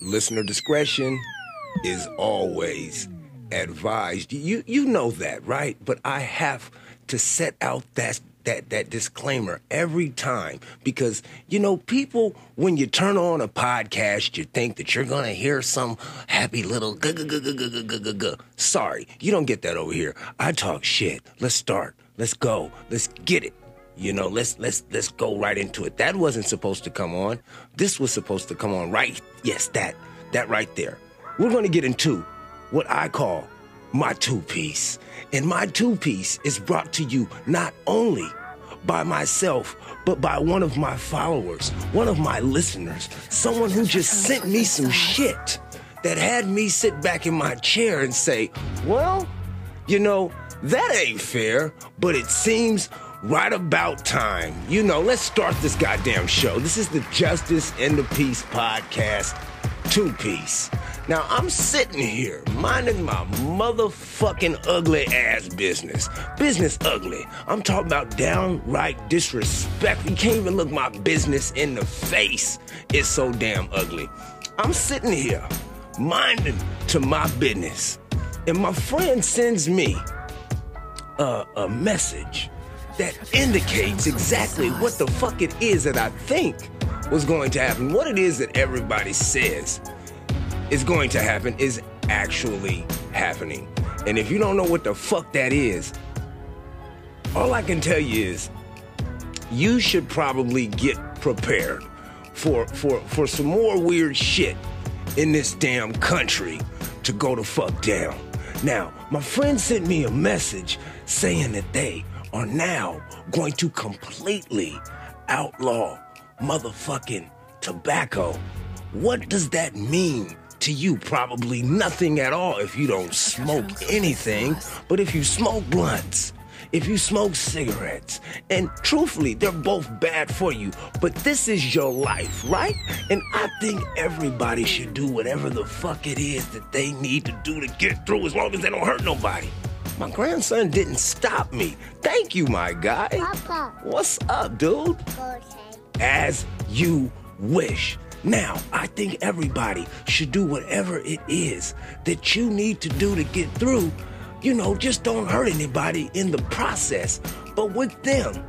Listener discretion is always advised. You you know that, right? But I have to set out that that that disclaimer every time because you know people when you turn on a podcast you think that you're gonna hear some happy little guh, guh, guh, guh, guh, guh, guh, guh. sorry you don't get that over here i talk shit let's start let's go let's get it you know let's let's let's go right into it. That wasn't supposed to come on. This was supposed to come on right yes that that right there. We're gonna get into what i call my two piece. And my two piece is brought to you not only by myself, but by one of my followers, one of my listeners, someone who just sent me some shit that had me sit back in my chair and say, well, you know, that ain't fair, but it seems right about time. You know, let's start this goddamn show. This is the Justice and the Peace podcast, two piece. Now I'm sitting here minding my motherfucking ugly ass business. Business ugly. I'm talking about downright disrespect. You can't even look my business in the face. It's so damn ugly. I'm sitting here minding to my business. And my friend sends me a, a message that indicates exactly what the fuck it is that I think was going to happen. What it is that everybody says is going to happen is actually happening. And if you don't know what the fuck that is, all I can tell you is you should probably get prepared for for for some more weird shit in this damn country to go the fuck down. Now, my friend sent me a message saying that they are now going to completely outlaw motherfucking tobacco. What does that mean to you? Probably nothing at all if you don't smoke anything. But if you smoke blunts, if you smoke cigarettes, and truthfully, they're both bad for you, but this is your life, right? And I think everybody should do whatever the fuck it is that they need to do to get through as long as they don't hurt nobody. My grandson didn't stop me. Thank you, my guy. Papa. What's up, dude? Okay. As you wish. Now, I think everybody should do whatever it is that you need to do to get through. You know, just don't hurt anybody in the process. But with them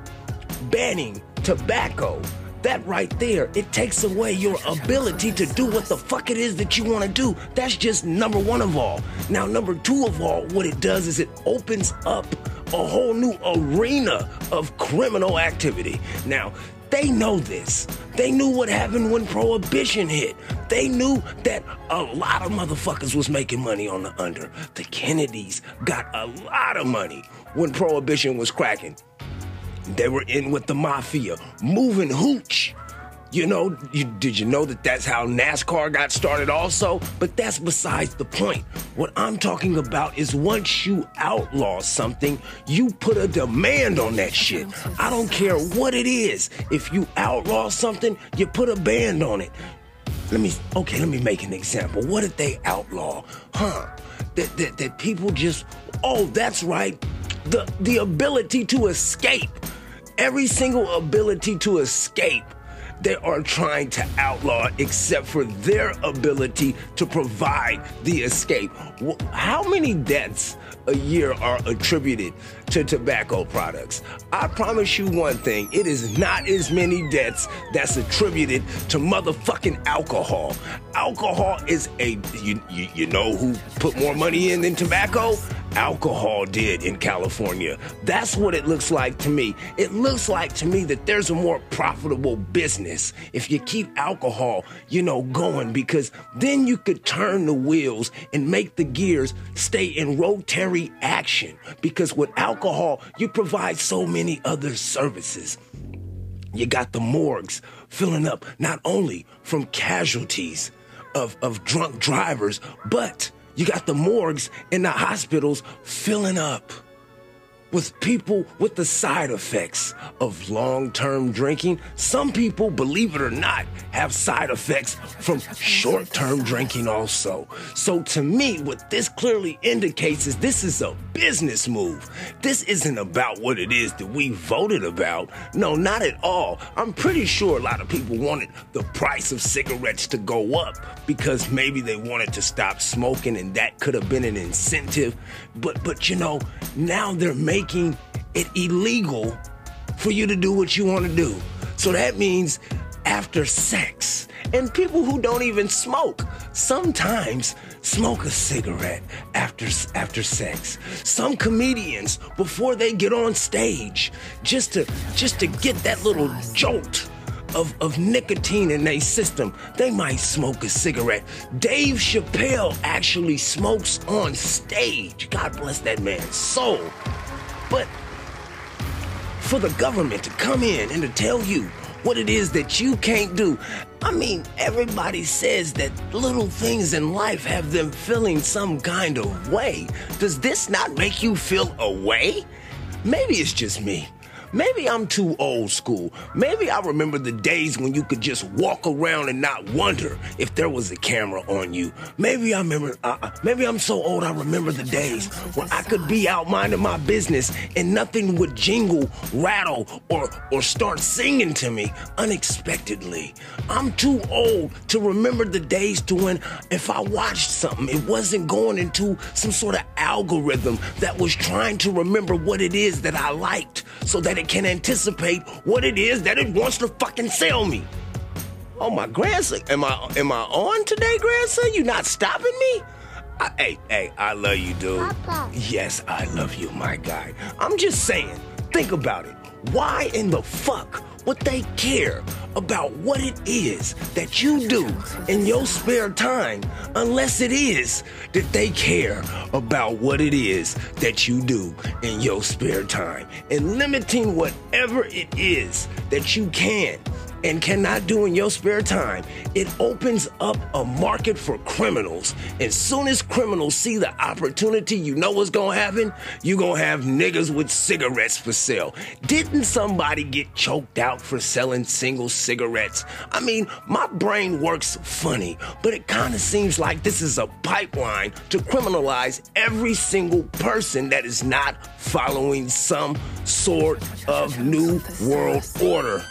banning tobacco, that right there, it takes away your ability to do what the fuck it is that you want to do. That's just number one of all. Now, number two of all, what it does is it opens up a whole new arena of criminal activity. Now, they know this. They knew what happened when prohibition hit. They knew that a lot of motherfuckers was making money on the under. The Kennedys got a lot of money when prohibition was cracking. They were in with the mafia, moving hooch. You know, you, did you know that that's how NASCAR got started also? But that's besides the point. What I'm talking about is once you outlaw something, you put a demand on that shit. I don't care what it is. If you outlaw something, you put a band on it. Let me, okay, let me make an example. What did they outlaw? Huh? That, that, that people just, oh, that's right. The, the ability to escape. Every single ability to escape they are trying to outlaw except for their ability to provide the escape. How many deaths a year are attributed to tobacco products? I promise you one thing it is not as many deaths that's attributed to motherfucking alcohol. Alcohol is a, you, you, know who put more money in than tobacco? Alcohol did in California. That's what it looks like to me. It looks like to me that there's a more profitable business if you keep alcohol, you know, going because then you could turn the wheels and make the gears stay in rotary action because with alcohol, you provide so many other services. You got the morgues filling up not only from casualties of, of drunk drivers, but you got the morgues in the hospitals filling up with people with the side effects of long term drinking. Some people, believe it or not, have side effects from short term drinking also. So to me, what this clearly indicates is this is a business move. This isn't about what it is that we voted about. No, not at all. I'm pretty sure a lot of people wanted the price of cigarettes to go up because maybe they wanted to stop smoking and that could have been an incentive. But but you know, now they're making it illegal for you to do what you want to do. So that means after sex. And people who don't even smoke sometimes smoke a cigarette after after sex. Some comedians before they get on stage just to just to get that little jolt of, of nicotine in their system, they might smoke a cigarette. Dave Chappelle actually smokes on stage. God bless that man's soul. But for the government to come in and to tell you what it is that you can't do. I mean, everybody says that little things in life have them feeling some kind of way. Does this not make you feel a way? Maybe it's just me. Maybe I'm too old school. Maybe I remember the days when you could just walk around and not wonder if there was a camera on you. Maybe I remember, uh, uh, maybe I'm so old I remember the days when I could be out minding my business and nothing would jingle, rattle, or, or start singing to me unexpectedly. I'm too old to remember the days to when if I watched something, it wasn't going into some sort of algorithm that was trying to remember what it is that I liked so that it can anticipate what it is that it wants to fucking sell me. Oh, my grandson, am I am I on today, grandson? You not stopping me? I, hey, hey, I love you, dude. Papa. Yes, I love you, my guy. I'm just saying, think about it. Why in the fuck would they care about what it is that you do in your spare time unless it is that they care about what it is that you do in your spare time and limiting whatever it is that you can and cannot do in your spare time, it opens up a market for criminals. And soon as criminals see the opportunity, you know what's gonna happen? you gonna have niggas with cigarettes for sale. Didn't somebody get choked out for selling single cigarettes? I mean, my brain works funny, but it kinda seems like this is a pipeline to criminalize every single person that is not following some sort of new world order.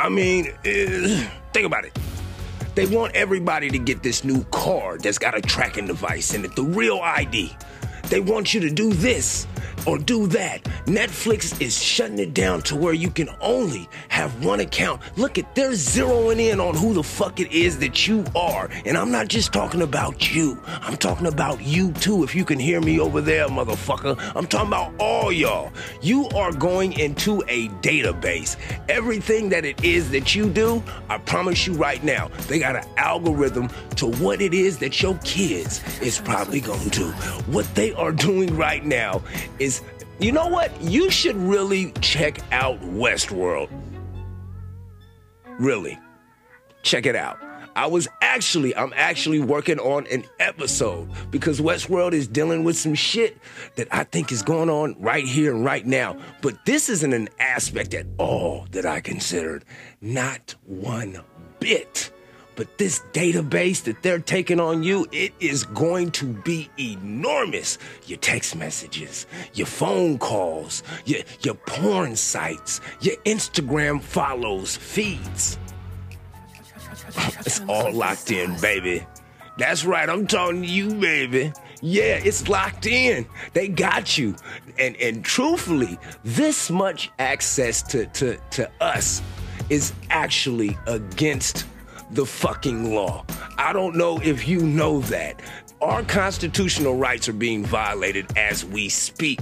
I mean, uh, think about it. They want everybody to get this new card that's got a tracking device in it, the real ID. They want you to do this or do that. Netflix is shutting it down to where you can only have one account. Look at they're zeroing in on who the fuck it is that you are. And I'm not just talking about you. I'm talking about you too, if you can hear me over there, motherfucker. I'm talking about all y'all. You are going into a database. Everything that it is that you do, I promise you right now, they got an algorithm to what it is that your kids is probably gonna do. What they are doing right now is, you know what? You should really check out Westworld. Really. Check it out. I was actually, I'm actually working on an episode because Westworld is dealing with some shit that I think is going on right here and right now. But this isn't an aspect at all that I considered. Not one bit. But this database that they're taking on you, it is going to be enormous. Your text messages, your phone calls, your, your porn sites, your Instagram follows, feeds. It's all locked in, baby. That's right, I'm talking to you, baby. Yeah, it's locked in. They got you. And and truthfully, this much access to, to, to us is actually against the fucking law. I don't know if you know that. Our constitutional rights are being violated as we speak.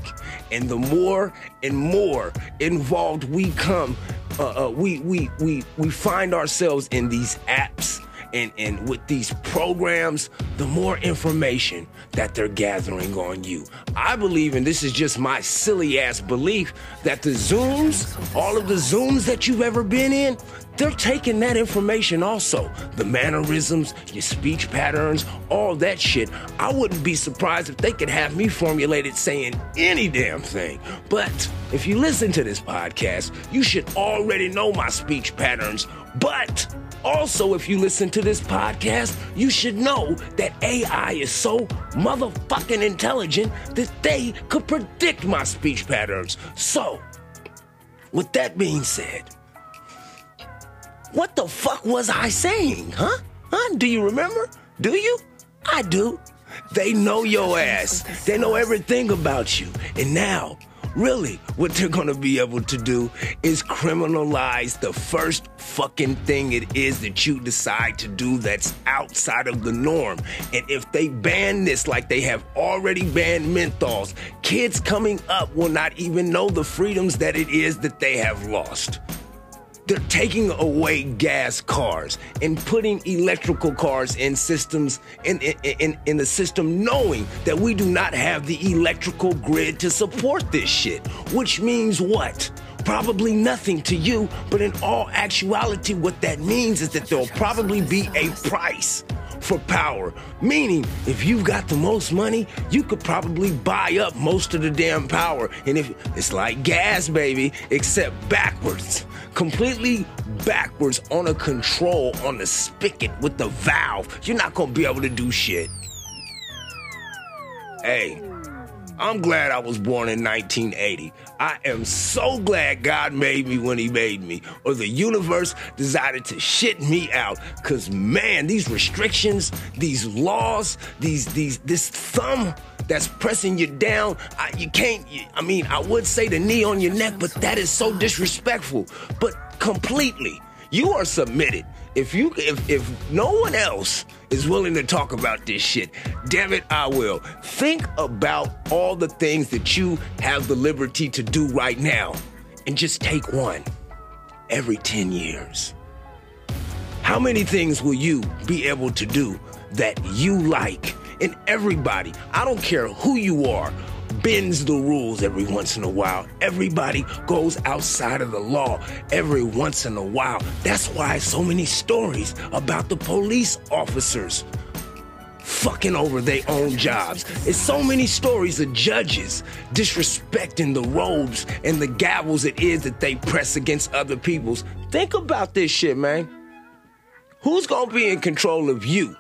And the more and more involved we come, uh, uh, we, we, we, we find ourselves in these apps and, and with these programs, the more information that they're gathering on you. I believe, and this is just my silly ass belief, that the Zooms, all of the Zooms that you've ever been in, they're taking that information also. The mannerisms, your speech patterns, all that shit. I wouldn't be surprised if they could have me formulated saying any damn thing. But if you listen to this podcast, you should already know my speech patterns. But also, if you listen to this podcast, you should know that AI is so motherfucking intelligent that they could predict my speech patterns. So, with that being said, what the fuck was I saying, huh? Huh? Do you remember? Do you? I do. They know your ass. They know everything about you. And now, really, what they're gonna be able to do is criminalize the first fucking thing it is that you decide to do that's outside of the norm. And if they ban this like they have already banned menthols, kids coming up will not even know the freedoms that it is that they have lost. They're taking away gas cars and putting electrical cars in systems in, in, in, the system, knowing that we do not have the electrical grid to support this shit. Which means what? Probably nothing to you, but in all actuality, what that means is that there'll probably be a price for power. Meaning, if you've got the most money, you could probably buy up most of the damn power. And if it's like gas, baby, except backwards, completely backwards on a control on the spigot with the valve, you're not gonna be able to do shit. Hey, I'm glad I was born in 1980. I am so glad God made me when He made me, or the universe decided to shit me out. Cause man, these restrictions, these laws, these these this thumb that's pressing you down, I, you can't. I mean, I would say the knee on your neck, but that is so disrespectful. But completely, you are submitted. If you if if no one else is willing to talk about this shit, damn it, I will. Think about all the things that you have the liberty to do right now and just take one every 10 years. How many things will you be able to do that you like? And everybody, I don't care who you are, bends the rules every once in a while. Everybody goes outside of the law every once in a while. That's why so many stories about the police officers fucking over their own jobs. It's so many stories of judges disrespecting the robes and the gavels it is that they press against other people's. Think about this shit, man. Who's gonna be in control of you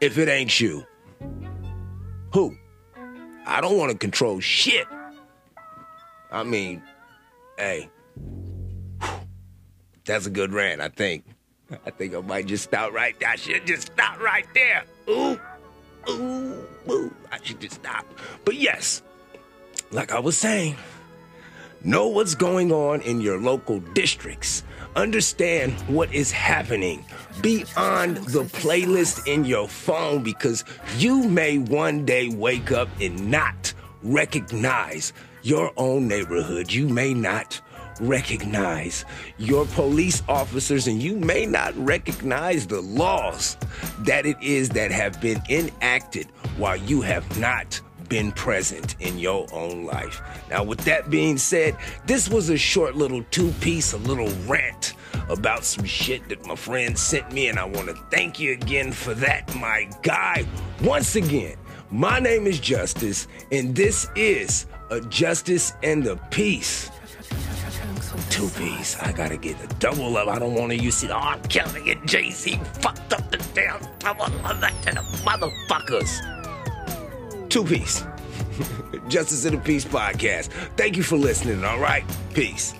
if it ain't you? Who? I don't want to control shit. I mean, hey, that's a good rant, I think. I think I might just stop right there. I should just stop right there. Ooh, ooh, ooh. I should just stop. But yes, like I was saying, know what's going on in your local districts. Understand what is happening beyond the playlist in your phone because you may one day wake up and not recognize your own neighborhood. You may not recognize your police officers and you may not recognize the laws that it is that have been enacted while you have not been present in your own life. Now, with that being said, this was a short little two piece, a little rant about some shit that my friend sent me, and I want to thank you again for that, my guy. Once again, my name is Justice, and this is a Justice and the Peace. Two piece. I gotta get a double up. I don't want to use it. Oh, I'm killing it. Jay Z fucked up the damn double of that to the motherfuckers. Two piece. Justice and the Peace podcast. Thank you for listening, all right? Peace.